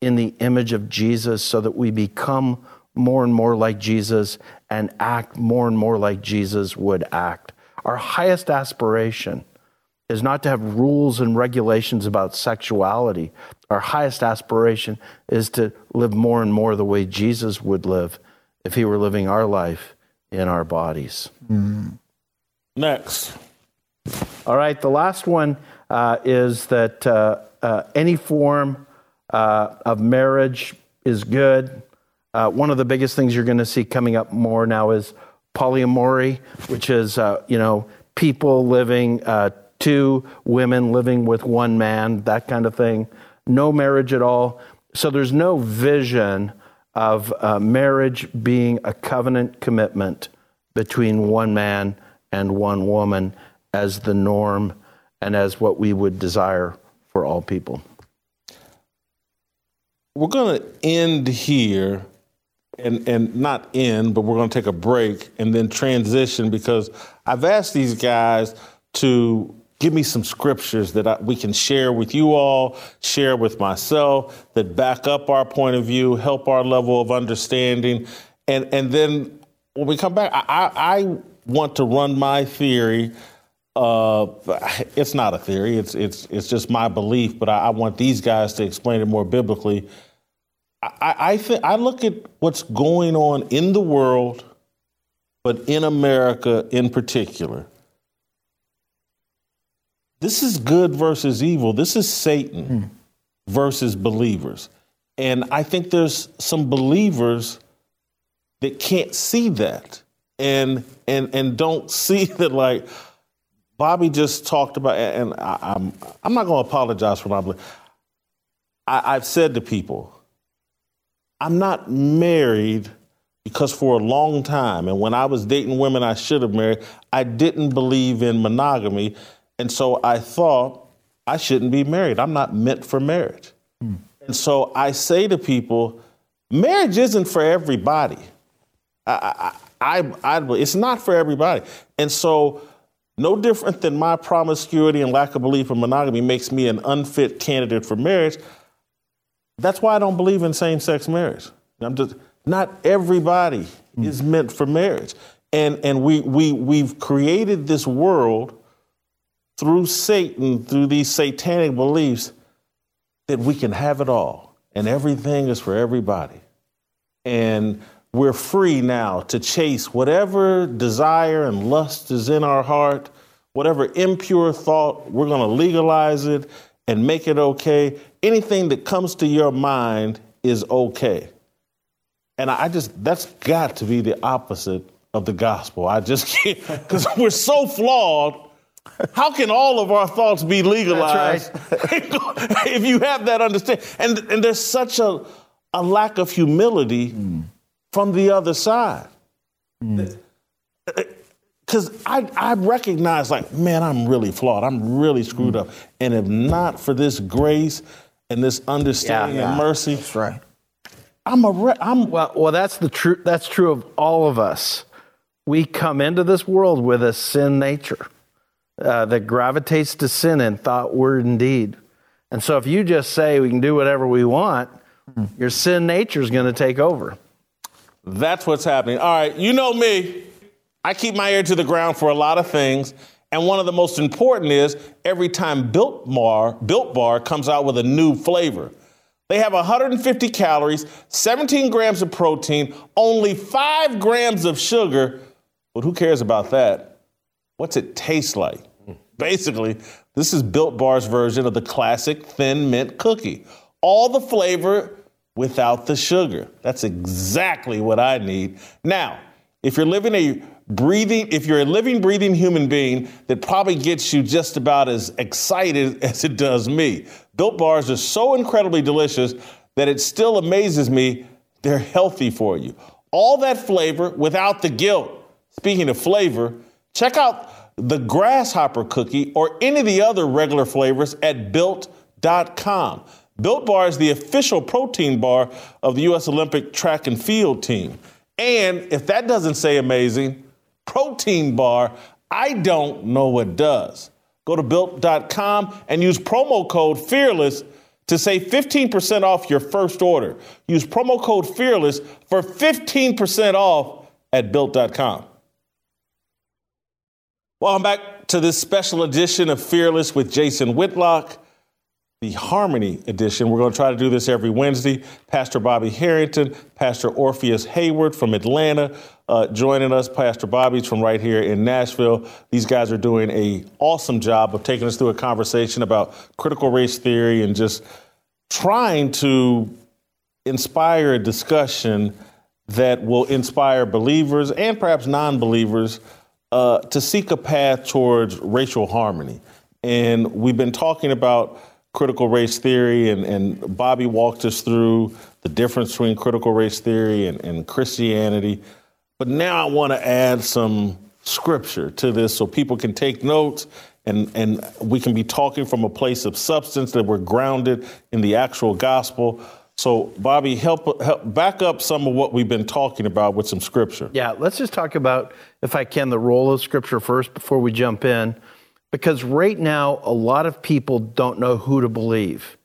[SPEAKER 2] in the image of Jesus so that we become more and more like Jesus and act more and more like Jesus would act. Our highest aspiration is not to have rules and regulations about sexuality. Our highest aspiration is to live more and more the way Jesus would live if he were living our life in our bodies.
[SPEAKER 1] Mm. Next.
[SPEAKER 2] All right, the last one uh, is that uh, uh, any form uh, of marriage is good. Uh, one of the biggest things you're going to see coming up more now is polyamory, which is uh, you know people living uh, two women living with one man, that kind of thing. No marriage at all. So there's no vision of uh, marriage being a covenant commitment between one man and one woman as the norm and as what we would desire for all people.
[SPEAKER 1] We're going to end here and, and not end, but we're going to take a break and then transition because I've asked these guys to give me some scriptures that I, we can share with you all, share with myself, that back up our point of view, help our level of understanding. And, and then when we come back, I, I want to run my theory. Uh, it's not a theory; it's it's it's just my belief. But I, I want these guys to explain it more biblically. I, I think I look at what's going on in the world, but in America in particular. This is good versus evil. This is Satan mm. versus believers. And I think there's some believers that can't see that and and and don't see that like Bobby just talked about and I, am I'm, I'm not going to apologize for my belief. I, I've said to people, I'm not married because for a long time, and when I was dating women I should have married, I didn't believe in monogamy and so I thought I shouldn't be married. I'm not meant for marriage. Mm. And so I say to people, marriage isn't for everybody. I, I, I, I, it's not for everybody. And so, no different than my promiscuity and lack of belief in monogamy makes me an unfit candidate for marriage. That's why I don't believe in same sex marriage. I'm just, not everybody mm. is meant for marriage. And, and we, we, we've created this world through Satan, through these satanic beliefs, that we can have it all and everything is for everybody. And we're free now to chase whatever desire and lust is in our heart, whatever impure thought, we're going to legalize it and make it okay. Anything that comes to your mind is okay. And I just, that's got to be the opposite of the gospel. I just can't, because we're so flawed how can all of our thoughts be legalized right. if you have that understanding? And, and there's such a, a lack of humility mm. From the other side. Because mm. I, I recognize, like, man, I'm really flawed. I'm really screwed mm. up. And if not for this grace and this understanding yeah, yeah. and mercy,
[SPEAKER 3] that's right.
[SPEAKER 1] I'm a. Re- I'm
[SPEAKER 2] well. Well, that's the true. That's true of all of us. We come into this world with a sin nature uh, that gravitates to sin in thought, word, and deed. And so if you just say we can do whatever we want, your sin nature is going to take over.
[SPEAKER 1] That's what's happening. All right, you know me. I keep my ear to the ground for a lot of things. And one of the most important is every time Built Bar, Built Bar comes out with a new flavor. They have 150 calories, 17 grams of protein, only 5 grams of sugar. But who cares about that? What's it taste like? Basically, this is Built Bar's version of the classic thin mint cookie. All the flavor without the sugar. That's exactly what I need. Now, if you're living a breathing, if you're a living, breathing human being, that probably gets you just about as excited as it does me. Built bars are so incredibly delicious that it still amazes me they're healthy for you. All that flavor without the guilt. Speaking of flavor, check out the grasshopper cookie, or any of the other regular flavors at built.com. Built Bar is the official protein bar of the U.S. Olympic track and field team. And if that doesn't say amazing, protein bar, I don't know what does. Go to built.com and use promo code FEARLESS to save 15% off your first order. Use promo code FEARLESS for 15% off at built.com. Welcome back to this special edition of Fearless with Jason Whitlock, the Harmony edition. We're going to try to do this every Wednesday. Pastor Bobby Harrington, Pastor Orpheus Heyward from Atlanta, uh, joining us. Pastor Bobby's from right here in Nashville. These guys are doing a awesome job of taking us through a conversation about critical race theory and just trying to inspire a discussion that will inspire believers and perhaps non-believers uh, to seek a path towards racial harmony. And we've been talking about critical race theory, and, and Bobby walked us through the difference between critical race theory and, and Christianity. But now I want to add some scripture to this so people can take notes and, and we can be talking from a place of substance that we're grounded in the actual gospel. So, Bobby, help, help back up some of what we've been talking about with some scripture.
[SPEAKER 2] Yeah, let's just talk about, if I can, the role of scripture first before we jump in. Because right now, a lot of people don't know who to believe.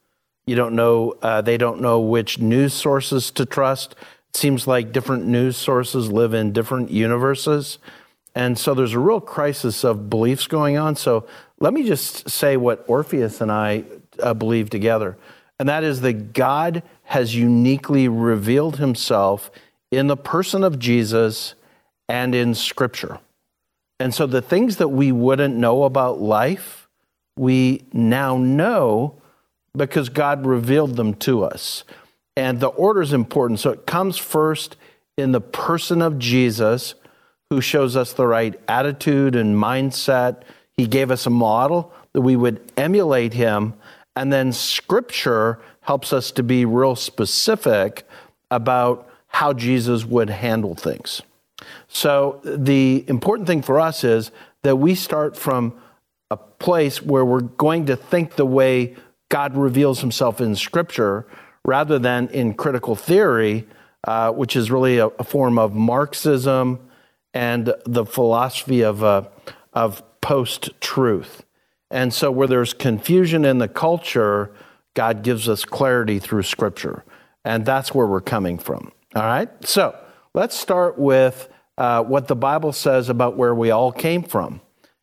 [SPEAKER 2] You don't know, uh, they don't know which news sources to trust. It seems like different news sources live in different universes. And so there's a real crisis of beliefs going on. So let me just say what Orpheus and I uh, believe together. And that is that God has uniquely revealed himself in the person of Jesus and in Scripture. And so the things that we wouldn't know about life, we now know because God revealed them to us. And the order is important. So it comes first in the person of Jesus, who shows us the right attitude and mindset. He gave us a model that we would emulate him. And then scripture helps us to be real specific about how Jesus would handle things. So the important thing for us is that we start from a place where we're going to think the way God reveals himself in Scripture rather than in critical theory, uh, which is really a, a, form of Marxism and the philosophy of, uh, of post truth. And so, where there's confusion in the culture, God gives us clarity through Scripture. And that's where we're coming from. All right? So, let's start with uh, what the Bible says about where we all came from.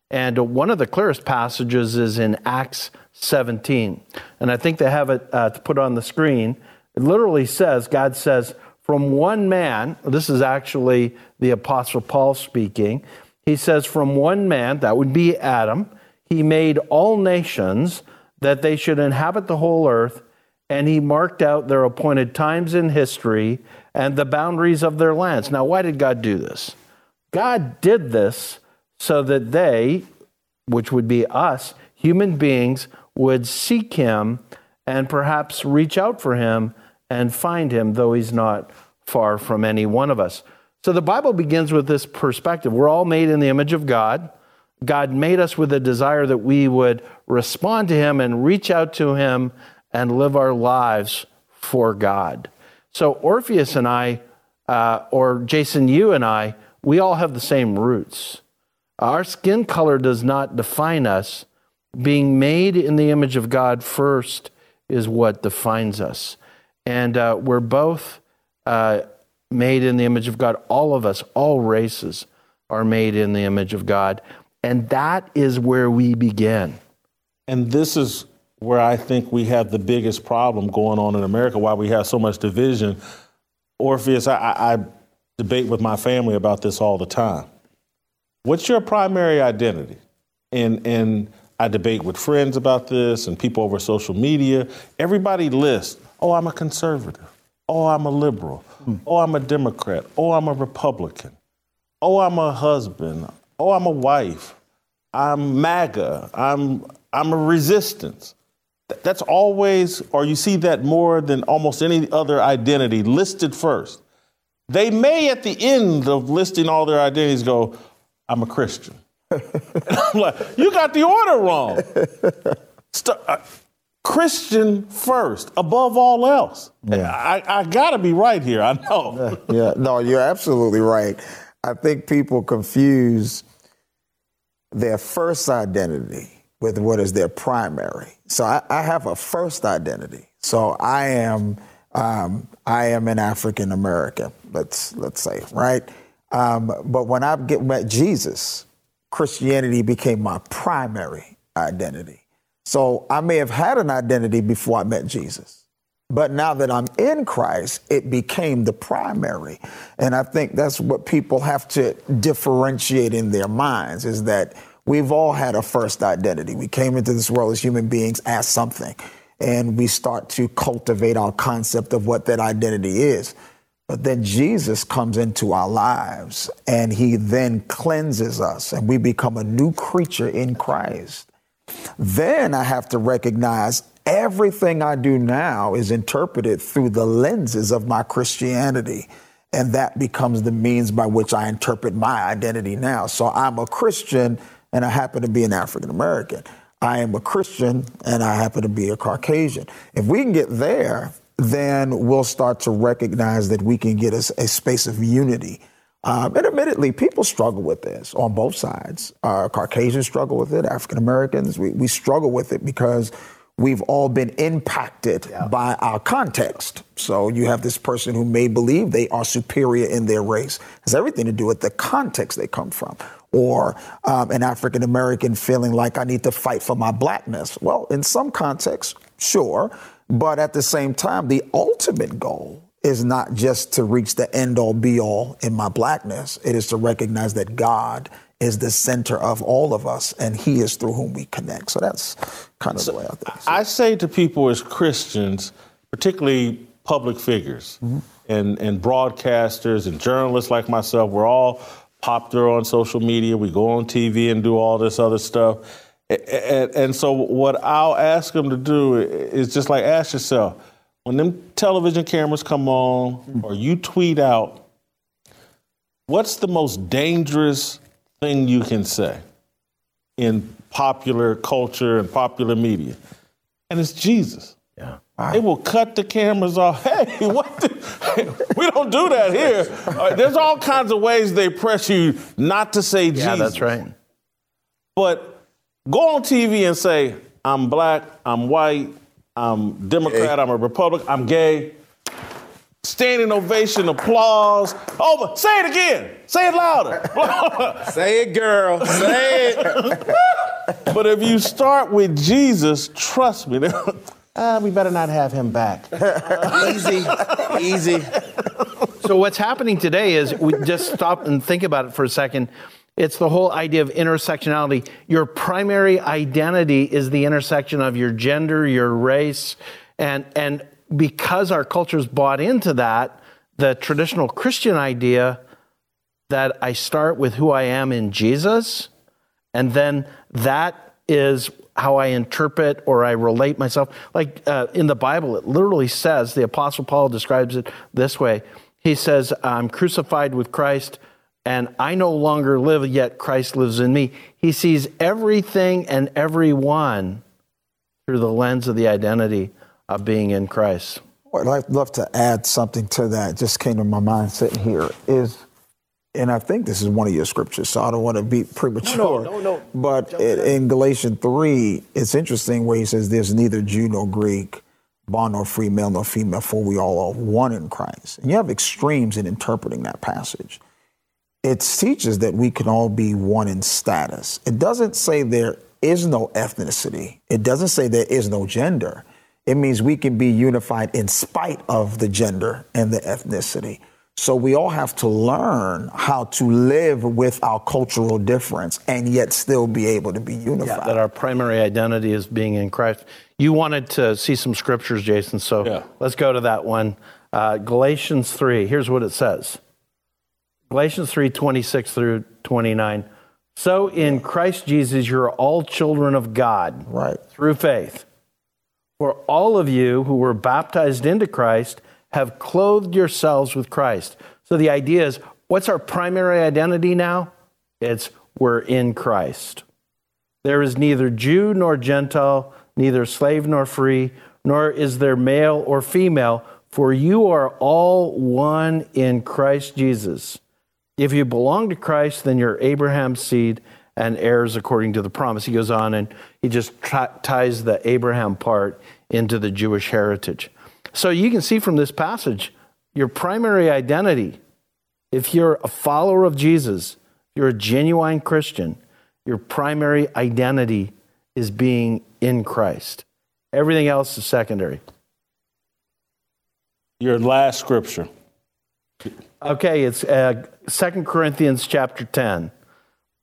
[SPEAKER 2] And one of the clearest passages is in Acts 17. And I think they have it uh, to put on the screen. It literally says, God says, from one man, this is actually the Apostle Paul speaking. He says, from one man, that would be Adam, he made all nations that they should inhabit the whole earth, and he marked out their appointed times in history and the boundaries of their lands. Now, why did God do this? God did this so that they, which would be us, human beings, would seek him and perhaps reach out for him and find him, though he's not far from any one of us. So the Bible begins with this perspective. We're all made in the image of God. God made us with a desire that we would respond to him and reach out to him and live our lives for God. So Orpheus and I, uh, or Jason, you and I, we all have the same roots. Our skin color does not define us. Being made in the image of God first is what defines us. And uh, we're both uh, made in the image of God. All of us, all races, are made in the image of God. And that is where we begin.
[SPEAKER 1] And this is where I think we have the biggest problem going on in America, why we have so much division. Orpheus, I, I debate with my family about this all the time. What's your primary identity? And, and I debate with friends about this and people over social media. Everybody lists, oh, I'm a conservative. Oh, I'm a liberal. Oh, I'm a Democrat. Oh, I'm a Republican. Oh, I'm a husband. Oh, I'm a wife. I'm MAGA. I'm, I'm a resistance. That's always, or you see that more than almost any other identity listed first. They may, at the end of listing all their identities, go, I'm a Christian. I'm like, you got the order wrong. St- uh, Christian first, above all else. Yeah. I, I got to be right here. I know.
[SPEAKER 3] yeah, no, you're absolutely right. I think people confuse their first identity with what is their primary. So I, I have a first identity. So I am um, I am an African American. Let's let's say right. Um, but when I get, met Jesus, Christianity became my primary identity. So I may have had an identity before I met Jesus. But now that I'm in Christ, it became the primary. And I think that's what people have to differentiate in their minds is that we've all had a first identity. We came into this world as human beings as something, and we start to cultivate our concept of what that identity is. But then Jesus comes into our lives and he then cleanses us and we become a new creature in Christ. Then I have to recognize everything I do now is interpreted through the lenses of my Christianity. And that becomes the means by which I interpret my identity now. So I'm a Christian and I happen to be an African American. I am a Christian and I happen to be a Caucasian. If we can get there, then we'll start to recognize that we can get a, a space of unity. Um, and admittedly, people struggle with this on both sides. Uh, Caucasians struggle with it, African Americans, we, we struggle with it because we've all been impacted yeah. by our context. So you have this person who may believe they are superior in their race. It has everything to do with the context they come from. Or um, an African American feeling like I need to fight for my blackness. Well, in some contexts, sure. But at the same time, the ultimate goal is not just to reach the end all be all in my blackness. It is to recognize that God is the center of all of us and he is through whom we connect. So that's kind of so the way I think.
[SPEAKER 1] So. I say to people as Christians, particularly public figures mm-hmm. and, and broadcasters and journalists like myself, we're all popular on social media. We go on TV and do all this other stuff. And, and so what I'll ask them to do is just like ask yourself, when them television cameras come on mm-hmm. or you tweet out, what's the most dangerous thing you can say in popular culture and popular media? And it's Jesus. Yeah. They will cut the cameras off. Hey, what? The, we don't do that here. Uh, there's all kinds of ways they press you not to say Jesus.
[SPEAKER 2] Yeah, that's right.
[SPEAKER 1] But go on TV and say, I'm black, I'm white, I'm Democrat, I'm a Republican, I'm gay. Standing ovation, applause. Oh, but say it again. Say it louder.
[SPEAKER 4] say it, girl. Say it.
[SPEAKER 1] but if you start with Jesus, trust me, uh, we better not have him back.
[SPEAKER 4] easy, easy.
[SPEAKER 2] So what's happening today is we just stop and think about it for a second. It's the whole idea of intersectionality. Your primary identity is the intersection of your gender, your race, and and because our culture's bought into that, the traditional Christian idea that I start with who I am in Jesus, and then that is how I interpret or I relate myself. Like uh, in the Bible, it literally says, the Apostle Paul describes it this way. He says, I'm crucified with Christ and I no longer live, yet Christ lives in me. He sees everything and everyone through the lens of the identity of being in Christ.
[SPEAKER 3] What I'd love to add something to that, just came to my mind sitting here, is, and I think this is one of your scriptures, so I don't want to be premature.
[SPEAKER 4] No, no, no. no.
[SPEAKER 3] But it, in Galatians 3, it's interesting where he says, There's neither Jew nor Greek, bond nor free, male nor female, for we all are one in Christ. And you have extremes in interpreting that passage it teaches that we can all be one in status. It doesn't say there is no ethnicity. It doesn't say there is no gender. It means we can be unified in spite of the gender and the ethnicity. So we all have to learn how to live with our cultural difference and yet still be able to be unified.
[SPEAKER 2] Yeah, that our primary identity is being in Christ. You wanted to see some scriptures, Jason, so yeah. let's go to that one. Uh, Galatians 3, here's what it says. Galatians 3 26 through 29. So in Christ Jesus, you're all children of God.
[SPEAKER 3] Right.
[SPEAKER 2] Through faith. For all of you who were baptized into Christ have clothed yourselves with Christ. So the idea is what's our primary identity now? It's we're in Christ. There is neither Jew nor Gentile, neither slave nor free, nor is there male or female, for you are all one in Christ Jesus. If you belong to Christ, then you're Abraham's seed and heirs according to the promise. He goes on and he just ties the Abraham part into the Jewish heritage. So you can see from this passage your primary identity. If you're a follower of Jesus, you're a genuine Christian, your primary identity is being in Christ. Everything else is secondary.
[SPEAKER 1] Your last scripture.
[SPEAKER 2] Okay, it's uh, 2 Corinthians chapter 10.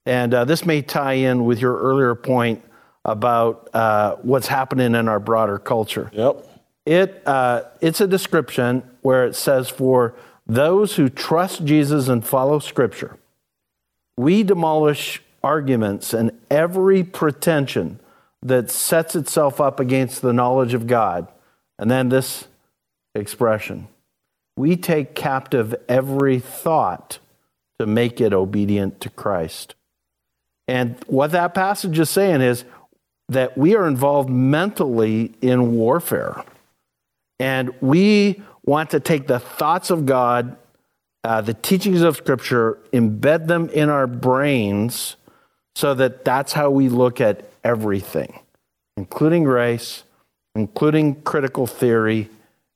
[SPEAKER 2] And uh, this may tie in with your earlier point about uh, what's happening in our broader culture.
[SPEAKER 1] Yep.
[SPEAKER 2] It, uh, it's a description where it says, For those who trust Jesus and follow Scripture, we demolish arguments and every pretension that sets itself up against the knowledge of God. And then this expression we take captive every thought to make it obedient to Christ. And what that passage is saying is that we are involved mentally in warfare. And we want to take the thoughts of God, uh, the teachings of Scripture, embed them in our brains so that that's how we look at everything, including race, including critical theory,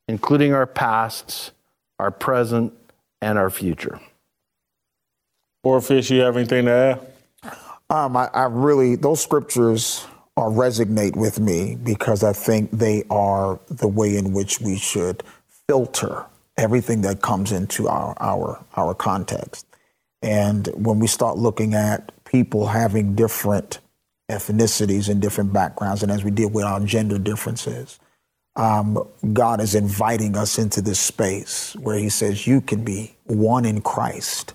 [SPEAKER 2] including our pasts, our present, and our future.
[SPEAKER 1] Orpheus, you have anything to add?
[SPEAKER 3] Um, I, I really, those scriptures are resonate with me because I think they are the way in which we should filter everything that comes into our our our context. And when we start looking at people having different ethnicities and different backgrounds, and as we deal with our gender differences, um, God is inviting us into this space where He says, You can be one in Christ.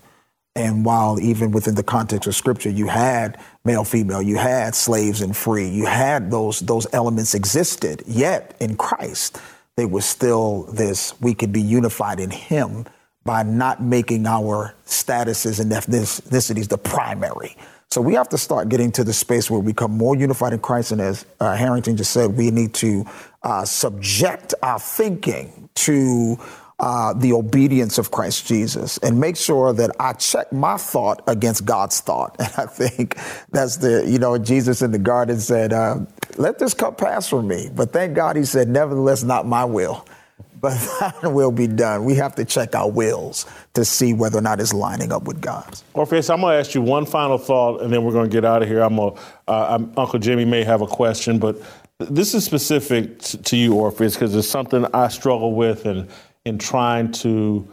[SPEAKER 3] And while even within the context of Scripture, you had male, female, you had slaves and free, you had those those elements existed. Yet in Christ, they were still this. We could be unified in Him by not making our statuses and ethnicities the primary. So we have to start getting to the space where we become more unified in Christ. And as uh, Harrington just said, we need to uh, subject our thinking to uh, the obedience of Christ Jesus and make sure that I check my thought against God's thought. And I think that's the, you know, Jesus in the garden said, uh, let this cup pass from me. But thank God he said, nevertheless, not my will but that will be done. We have to check our wills to see whether or not it's lining up with God's.
[SPEAKER 1] Orpheus, I'm going to ask you one final thought, and then we're going to get out of here. I'm, a, uh, I'm Uncle Jimmy may have a question, but this is specific to you, Orpheus, because it's something I struggle with in, in trying to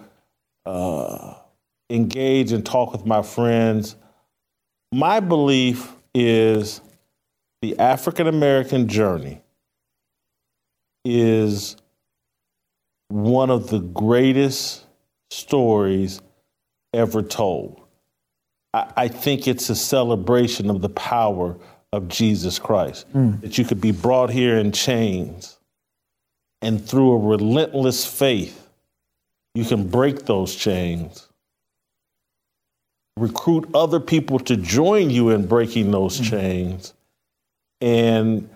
[SPEAKER 1] uh, engage and talk with my friends. My belief is the African American journey is one of the greatest stories ever told. I, I think it's a celebration of the power of Jesus Christ. Mm. That you could be brought here in chains, and through a relentless faith, you can break those chains. Recruit other people to join you in breaking those mm. chains and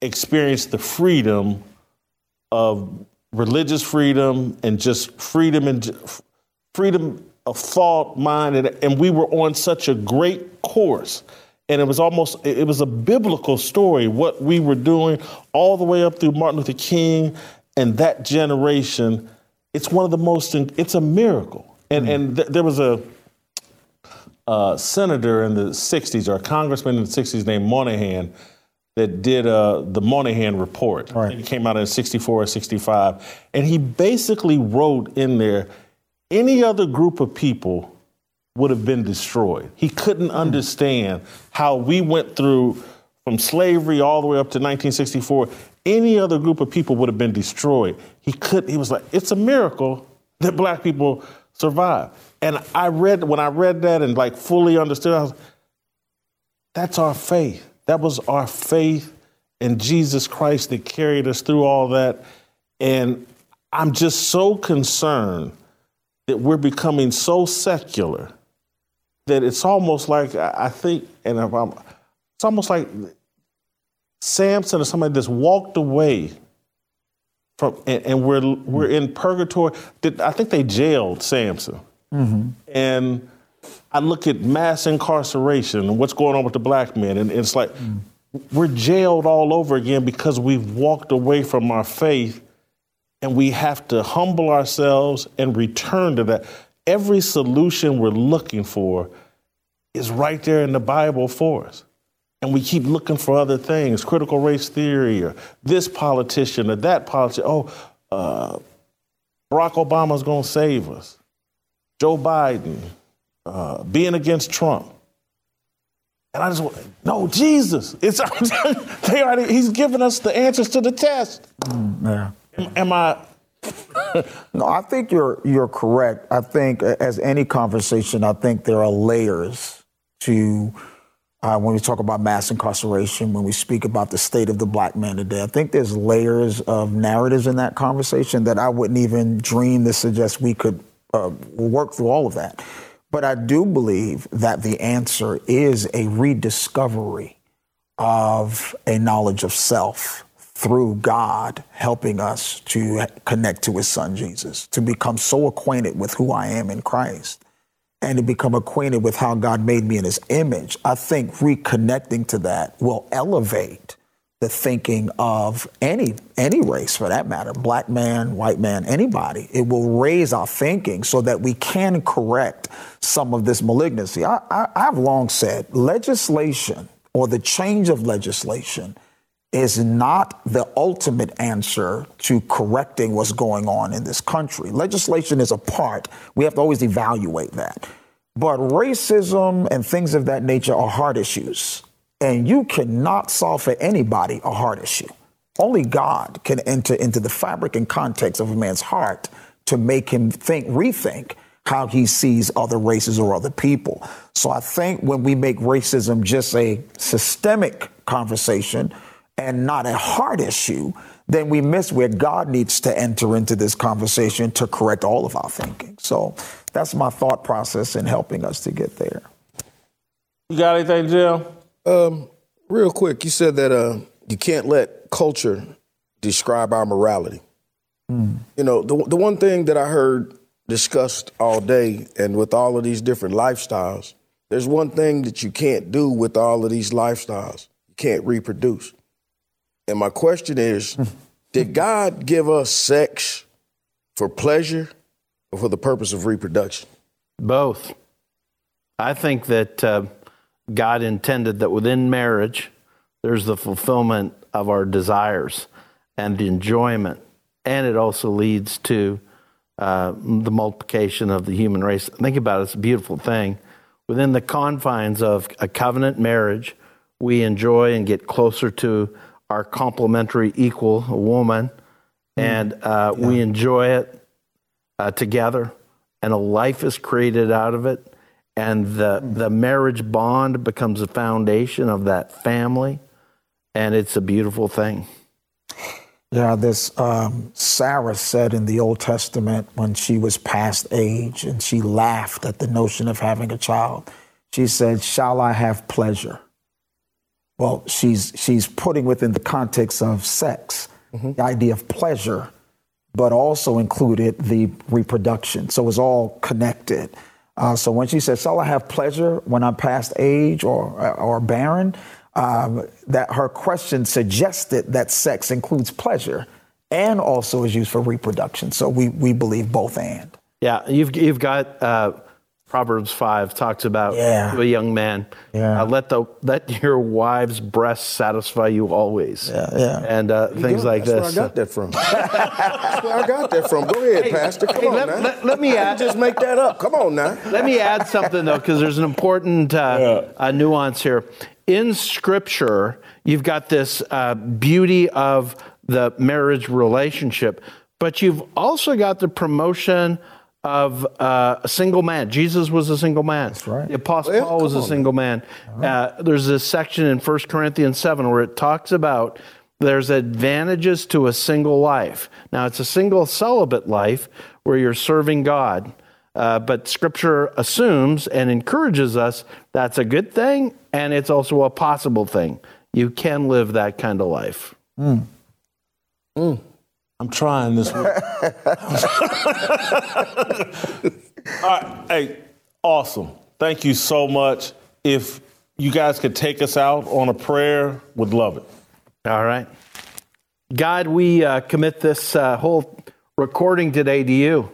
[SPEAKER 1] experience the freedom of religious freedom and just freedom and freedom of thought, mind, and, and we were on such a great course. And it was almost, it was a biblical story, what we were doing all the way up through Martin Luther King and that generation. It's one of the most, it's a miracle. And, mm. and th- there was a, a senator in the 60s or a congressman in the 60s named Moynihan that did uh, the Moynihan report. Right. It came out in 64 or 65. And he basically wrote in there any other group of people would have been destroyed. He couldn't hmm. understand how we went through from slavery all the way up to 1964. Any other group of people would have been destroyed. He could. He was like, "It's a miracle that black people survive. And I read when I read that and like fully understood. I was, that's our faith. That was our faith in Jesus Christ that carried us through all that. And I'm just so concerned that we're becoming so secular that it's almost like I think, and if I'm, it's almost like Samson or somebody that's walked away from, and, and we're we're in purgatory. I think they jailed Samson, mm-hmm. and I look at mass incarceration and what's going on with the black men, and it's like mm. we're jailed all over again because we've walked away from our faith, and we have to humble ourselves and return to that. Every solution we're looking for is right there in the Bible for us. And we keep looking for other things, critical race theory, or this politician or that politician. Oh, uh, Barack Obama's going to save us. Joe Biden, uh, being against Trump. And I just want, no, Jesus. It's they already, he's given us the answers to the test. Yeah. Am, am I?
[SPEAKER 3] no, I think you're you're correct. I think as any conversation, I think there are layers to uh, when we talk about mass incarceration, when we speak about the state of the black man today. I think there's layers of narratives in that conversation that I wouldn't even dream to suggest we could uh, work through all of that. But I do believe that the answer is a rediscovery of a knowledge of self through God helping us to connect to his son Jesus, to become so acquainted with who I am in Christ and to become acquainted with how God made me in his image. I think reconnecting to that will elevate the thinking of any any race for that matter, black man, white man, anybody. It will raise our thinking so that we can correct some of this malignancy. I, I, I've long said legislation or the change of legislation is not the ultimate answer to correcting what's going on in this country. Legislation is a part. We have to always evaluate that. But racism and things of that nature are hard issues. And you cannot solve for anybody a hard issue. Only God can enter into the fabric and context of a man's heart to make him think, rethink how he sees other races or other people. So I think when we make racism just a systemic conversation and not a hard issue, then we miss where God needs to enter into this conversation to correct all of our thinking. So that's my thought process in helping us to get there.
[SPEAKER 1] You got anything, Jim?
[SPEAKER 4] Um, real quick, you said that uh, you can't let culture describe our morality. Mm. You know, the, the one thing that I heard discussed all day and with all of these different lifestyles, there's one thing that you can't do with all of these lifestyles. You can't reproduce. And my question is Did God give us sex for pleasure or for the purpose of reproduction?
[SPEAKER 2] Both. I think that uh, God intended that within marriage, there's the fulfillment of our desires and the enjoyment, and it also leads to uh, the multiplication of the human race. Think about it, it's a beautiful thing. Within the confines of a covenant marriage, we enjoy and get closer to our complementary equal, a woman, mm. and uh, yeah. we enjoy it uh, together, and a life is created out of it, and the mm. the marriage bond becomes the foundation of that family, and it's a beautiful thing.
[SPEAKER 3] Yeah, this um, Sarah said in the Old Testament when she was past age and she laughed at the notion of having a child. She said, Shall I have pleasure? Well, she's, she's putting within the context of sex mm-hmm. the idea of pleasure, but also included the reproduction. So it's all connected. Uh, so when she says, Shall I have pleasure when I'm past age or, or barren? um, that her question suggested that sex includes pleasure and also is used for reproduction. So we, we believe both and.
[SPEAKER 2] Yeah, you've, you've got uh, Proverbs 5 talks about yeah. a young man, yeah. uh, let, the, let your wife's breasts satisfy you always.
[SPEAKER 3] Yeah, yeah.
[SPEAKER 2] And uh, things like
[SPEAKER 4] That's
[SPEAKER 2] this.
[SPEAKER 4] Where I got that from. That's where I got that from. Go ahead, hey, Pastor. Come hey, on
[SPEAKER 2] let,
[SPEAKER 4] now.
[SPEAKER 2] Let, let me add.
[SPEAKER 4] just make that up. Come on now.
[SPEAKER 2] Let me add something, though, because there's an important uh, yeah. nuance here in Scripture, you've got this uh, beauty of the marriage relationship, but you've also got the promotion of uh, a single man. Jesus was a single man.
[SPEAKER 3] That's right.
[SPEAKER 2] The Apostle well, Paul was a single man. Right. Uh, there's this section in 1 Corinthians 7 where it talks about there's advantages to a single life. Now, it's a single celibate life where you're serving God. Uh, but Scripture assumes and encourages us that's a good thing, and it's also a possible thing. You can live that kind of life. Mm.
[SPEAKER 1] Mm. I'm trying this week. All right, hey, awesome. Thank you so much. If you guys could take us out on a prayer, would love it.
[SPEAKER 2] All right. God, we uh, commit this uh, whole recording today to you.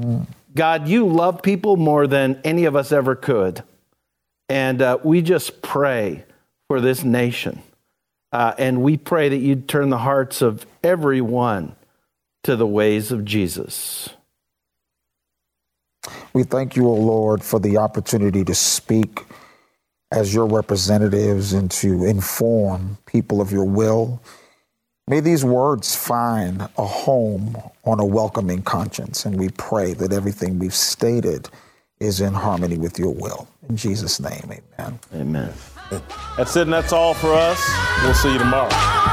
[SPEAKER 2] Mm. God, you love people more than any of us ever could. And uh, we just pray for this nation. Uh, and we pray that you'd turn the hearts of everyone to the ways of Jesus.
[SPEAKER 3] We thank you, O Lord, for the opportunity to speak as your representatives and to inform people of your will May these words find a home on a welcoming conscience, and we pray that everything we've stated is in harmony with your will. In Jesus' name, amen.
[SPEAKER 2] Amen.
[SPEAKER 1] That's it, and that's all for us. We'll see you tomorrow.